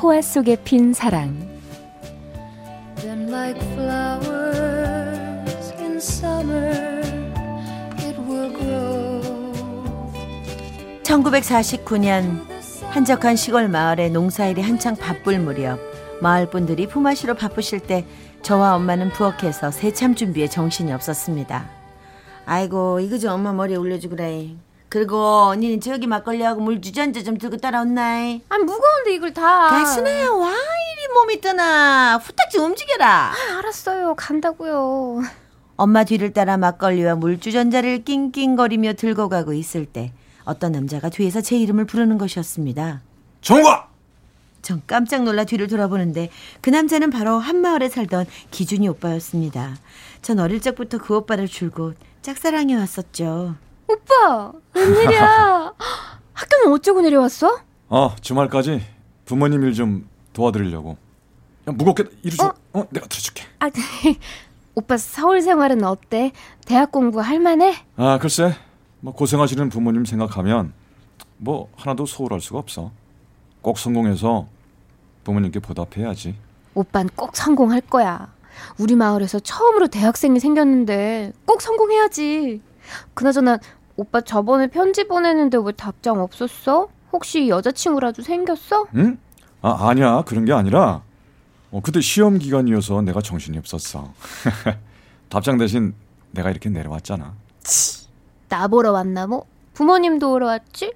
포화 속에 핀 사랑 like 1949년 한적한 시골 마을에 농사일이 한창 바쁠 무렵 마을 분들이 품앗이로 바쁘실 때 저와 엄마는 부엌에서 새참 준비에 정신이 없었습니다. 아이고 이거 좀 엄마 머리에 올려주그래. 그리고 언니는 저기 막걸리하고 물 주전자 좀 들고 따라온나이. 아니 무거운데 이걸 다. 가스나야 와 이리 몸이 뜨나. 후딱 좀 움직여라. 아, 알았어요 간다고요. 엄마 뒤를 따라 막걸리와 물 주전자를 낑낑거리며 들고 가고 있을 때 어떤 남자가 뒤에서 제 이름을 부르는 것이었습니다. 정과! 전 깜짝 놀라 뒤를 돌아보는데 그 남자는 바로 한마을에 살던 기준이 오빠였습니다. 전 어릴 적부터 그 오빠를 줄곧 짝사랑해 왔었죠. 오빠, 웬일이야? 학교는 어쩌고 내려왔어? 어, 주말까지 부모님 일 좀 도와드리려고. 야, 무겁게 이리 줘. 어? 어, 내가 들어줄게. 아, 오빠 서울 생활은 어때? 대학 공부 할 만해? 아, 글쎄. 뭐 고생하시는 부모님 생각하면 뭐 하나도 소홀할 수가 없어. 꼭 성공해서 부모님께 보답해야지. 오빤 꼭 성공할 거야. 우리 마을에서 처음으로 대학생이 생겼는데 꼭 성공해야지. 그나저나 오빠 저번에 편지 보냈는데 왜 답장 없었어? 혹시 여자친구라도 생겼어? 응? 아, 아니야. 그런 게 아니라 어, 그때 시험 기간이어서 내가 정신이 없었어. 답장 대신 내가 이렇게 내려왔잖아. 치, 나 보러 왔나 뭐? 부모님도 오러 왔지?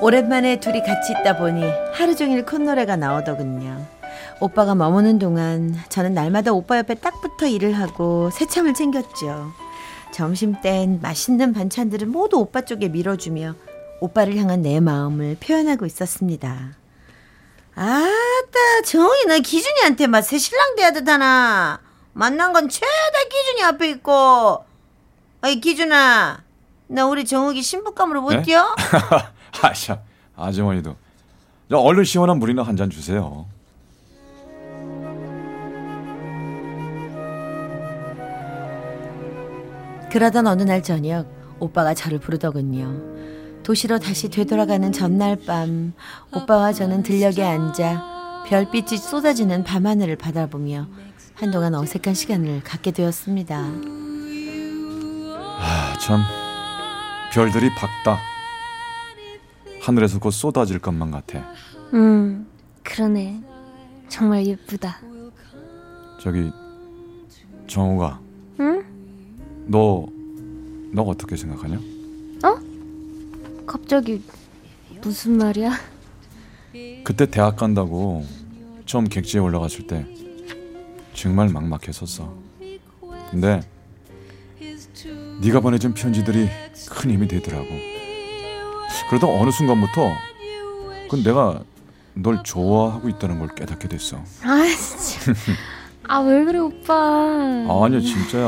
오랜만에 둘이 같이 있다 보니 하루 종일 콧노래가 나오더군요. 오빠가 머무는 동안 저는 날마다 오빠 옆에 딱 붙어 일을 하고 새참을 챙겼죠. 점심 땐 맛있는 반찬들을 모두 오빠 쪽에 밀어주며 오빠를 향한 내 마음을 표현하고 있었습니다. 아따 정이 나 기준이한테 막 새 신랑 돼야 되다나 만난 건 최다 기준이 앞에 있고 어이 기준아 나 우리 정욱이 신부감으로 못 네? 뛰어? 아샤 아주머니도 얼른 시원한 물이나 한 잔 주세요. 그러던 어느 날 저녁 오빠가 저를 부르더군요. 도시로 다시 되돌아가는 전날 밤 오빠와 저는 들녘에 앉아 별빛이 쏟아지는 밤하늘을 바라보며 한동안 어색한 시간을 갖게 되었습니다. 아, 참 별들이 밝다. 하늘에서 곧 쏟아질 것만 같아. 음, 그러네. 정말 예쁘다. 저기 정우가. 응? 너, 너 어떻게 생각하냐? 어? 갑자기 무슨 말이야? 그때 대학 간다고 처음 객지에 올라갔을 때 정말 막막했었어. 근데 네가 보내준 편지들이 큰 힘이 되더라고. 그러다 어느 순간부터 그 내가 널 좋아하고 있다는 걸 깨닫게 됐어. 아 진짜. 아 왜 그래 오빠? 아니야 진짜야.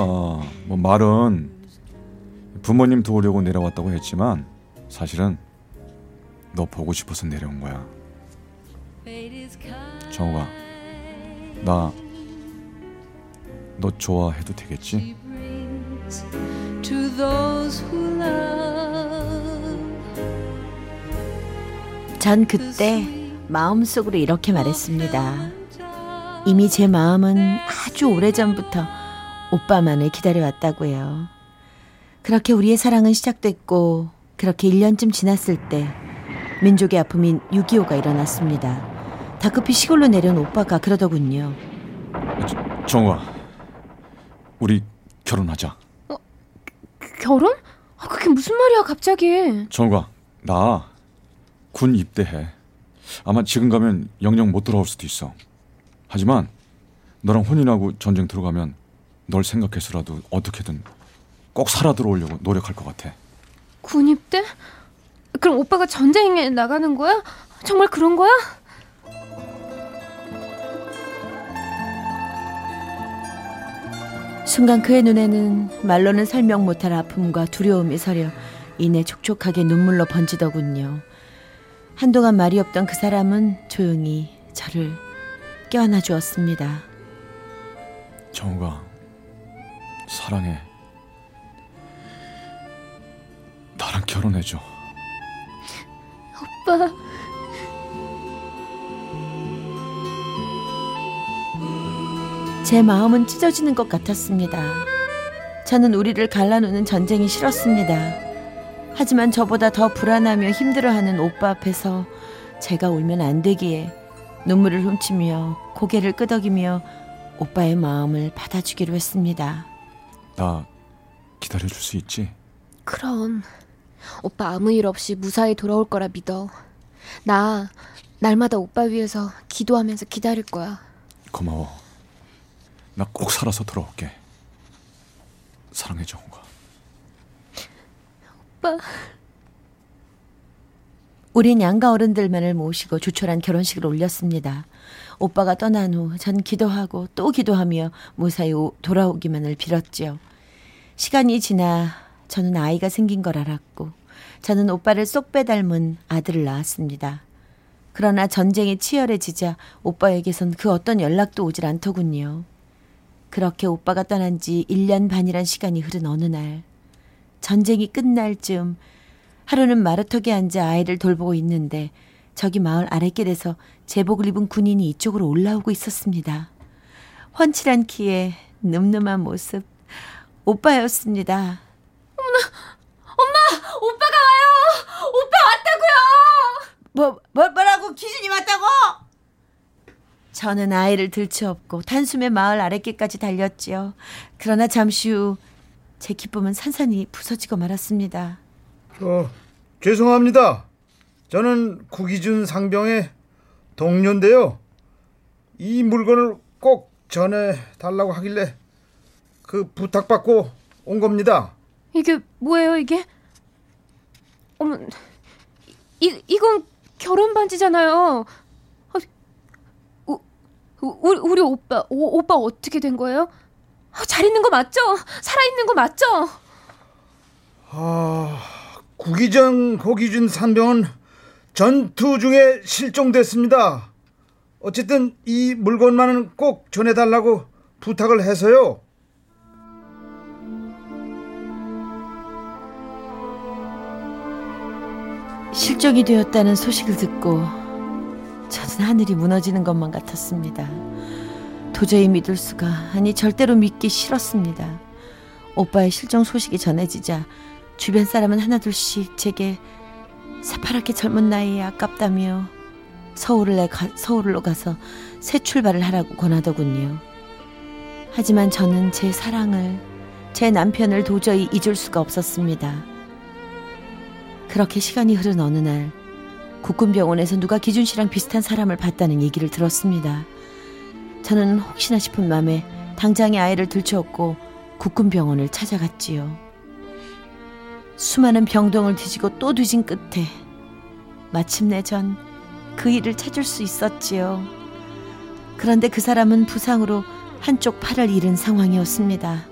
뭐 말은 부모님 도우려고 내려왔다고 했지만 사실은 너 보고 싶어서 내려온 거야. 정우가 나 너 좋아해도 되겠지? 전 그때 마음속으로 이렇게 말했습니다. 이미 제 마음은 아주 오래전부터 오빠만을 기다려왔다고요. 그렇게 우리의 사랑은 시작됐고 그렇게 1년쯤 지났을 때 민족의 아픔인 6.25가 일어났습니다. 다급히 시골로 내려온 오빠가 그러더군요. 정우아, 우리 결혼하자. 어, 결혼? 아, 그게 무슨 말이야 갑자기? 정우아, 나 군 입대해. 아마 지금 가면 영영 못 돌아올 수도 있어. 하지만 너랑 혼인하고 전쟁 들어가면 널 생각해서라도 어떻게든 꼭 살아 들어오려고 노력할 것 같아. 군입대? 그럼 오빠가 전쟁에 나가는 거야? 정말 그런 거야? 순간 그의 눈에는 말로는 설명 못할 아픔과 두려움이 서려 이내 촉촉하게 눈물로 번지더군요. 한동안 말이 없던 그 사람은 조용히 저를 껴안아 주었습니다. 정우가 사랑해. 나랑 결혼해줘. 오빠. 제 마음은 찢어지는 것 같았습니다. 저는 우리를 갈라놓는 전쟁이 싫었습니다. 하지만 저보다 더 불안하며 힘들어하는 오빠 앞에서 제가 울면 안 되기에 눈물을 훔치며 고개를 끄덕이며 오빠의 마음을 받아주기로 했습니다. 나 기다려줄 수 있지? 그럼 오빠 아무 일 없이 무사히 돌아올 거라 믿어. 나 날마다 오빠 위해서 기도하면서 기다릴 거야. 고마워. 나 꼭 살아서 돌아올게. 사랑해 정우가. 오빠. 우린 양가 어른들만을 모시고 조촐한 결혼식을 올렸습니다. 오빠가 떠난 후 전 기도하고 또 기도하며 무사히 오, 돌아오기만을 빌었지요. 시간이 지나 저는 아이가 생긴 걸 알았고 저는 오빠를 쏙 빼닮은 아들을 낳았습니다. 그러나 전쟁이 치열해지자 오빠에게선 그 어떤 연락도 오질 않더군요. 그렇게 오빠가 떠난 지 1년 반이란 시간이 흐른 어느 날 전쟁이 끝날 즈음 하루는 마루턱에 앉아 아이를 돌보고 있는데 저기 마을 아랫길에서 제복을 입은 군인이 이쪽으로 올라오고 있었습니다. 훤칠한 키에 늠름한 모습 오빠였습니다. 오빠가 와요. 오빠 왔다고요. 뭐, 뭐 뭐라고 기준이 맞다고? 저는 아이를 들치업고 단숨에 마을 아랫길까지 달렸지요. 그러나 잠시 후 제 기쁨은 산산이 부서지고 말았습니다. 어, 죄송합니다. 저는 구기준 상병의 동료인데요. 이 물건을 꼭 전해 달라고 하길래 그 부탁받고 온 겁니다. 이게 뭐예요, 이게? 어머, 이 이건 결혼 반지잖아요. 아, 우, 우, 우리 우리 오빠 오, 오빠 어떻게 된 거예요? 아, 잘 있는 거 맞죠? 살아 있는 거 맞죠? 아, 구기전 고기준 상병은 전투 중에 실종됐습니다. 어쨌든 이 물건만은 꼭 전해달라고 부탁을 해서요. 실종이 되었다는 소식을 듣고 저는 하늘이 무너지는 것만 같았습니다. 도저히 믿을 수가 아니 절대로 믿기 싫었습니다. 오빠의 실종 소식이 전해지자 주변 사람은 하나둘씩 제게 새파랗게 젊은 나이에 아깝다며 서울을 가, 서울로 가서 새 출발을 하라고 권하더군요. 하지만 저는 제 사랑을 제 남편을 도저히 잊을 수가 없었습니다. 그렇게 시간이 흐른 어느 날 국군병원에서 누가 기준 씨랑 비슷한 사람을 봤다는 얘기를 들었습니다. 저는 혹시나 싶은 마음에 당장에 아이를 들쳐업고 국군병원을 찾아갔지요. 수많은 병동을 뒤지고 또 뒤진 끝에 마침내 전 그 일을 찾을 수 있었지요. 그런데 그 사람은 부상으로 한쪽 팔을 잃은 상황이었습니다.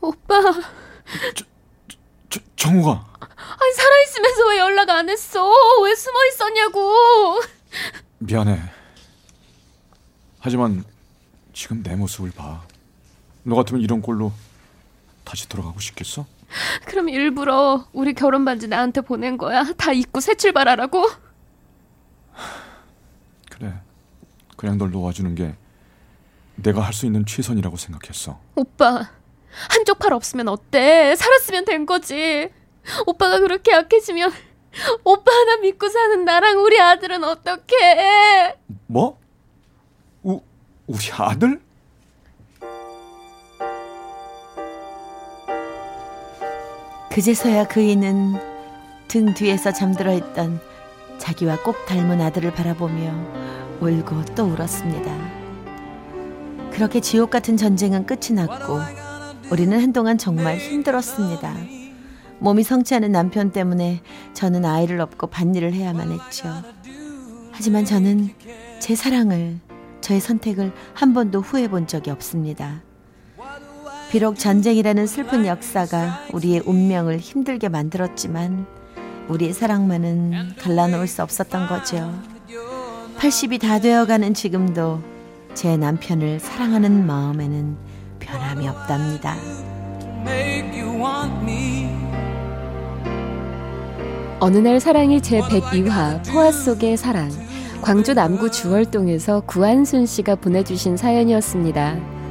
오빠, 저, 정우가 아니 살아 있으면서 왜 연락 안 했어? 왜 숨어 있었냐고. 미안해. 하지만 지금 내 모습을 봐. 너 같으면 이런 꼴로 다시 돌아가고 싶겠어? 그럼 일부러 우리 결혼 반지 나한테 보낸 거야? 다 잊고 새 출발하라고? 그래. 그냥 널 놓아주는 게 내가 할 수 있는 최선이라고 생각했어. 오빠, 한쪽 팔 없으면 어때? 살았으면 된 거지. 오빠가 그렇게 약해지면 오빠 하나 믿고 사는 나랑 우리 아들은 어떡해? 뭐? 우, 우리 아들? 그제서야 그이는 등 뒤에서 잠들어 있던 자기와 꼭 닮은 아들을 바라보며 울고 또 울었습니다. 그렇게 지옥 같은 전쟁은 끝이 났고 우리는 한동안 정말 힘들었습니다. 몸이 성치 않은 남편 때문에 저는 아이를 업고 밭일을 해야만 했죠. 하지만 저는 제 사랑을, 저의 선택을 한 번도 후회해 본 적이 없습니다. 비록 전쟁이라는 슬픈 역사가 우리의 운명을 힘들게 만들었지만 우리의 사랑만은 갈라놓을 수 없었던 거죠. 80이 다 되어가는 지금도 제 남편을 사랑하는 마음에는 변함이 없답니다. 어느 날 사랑이 제 102화 포화 속의 사랑 광주 남구 주월동에서 구한순 씨가 보내주신 사연이었습니다.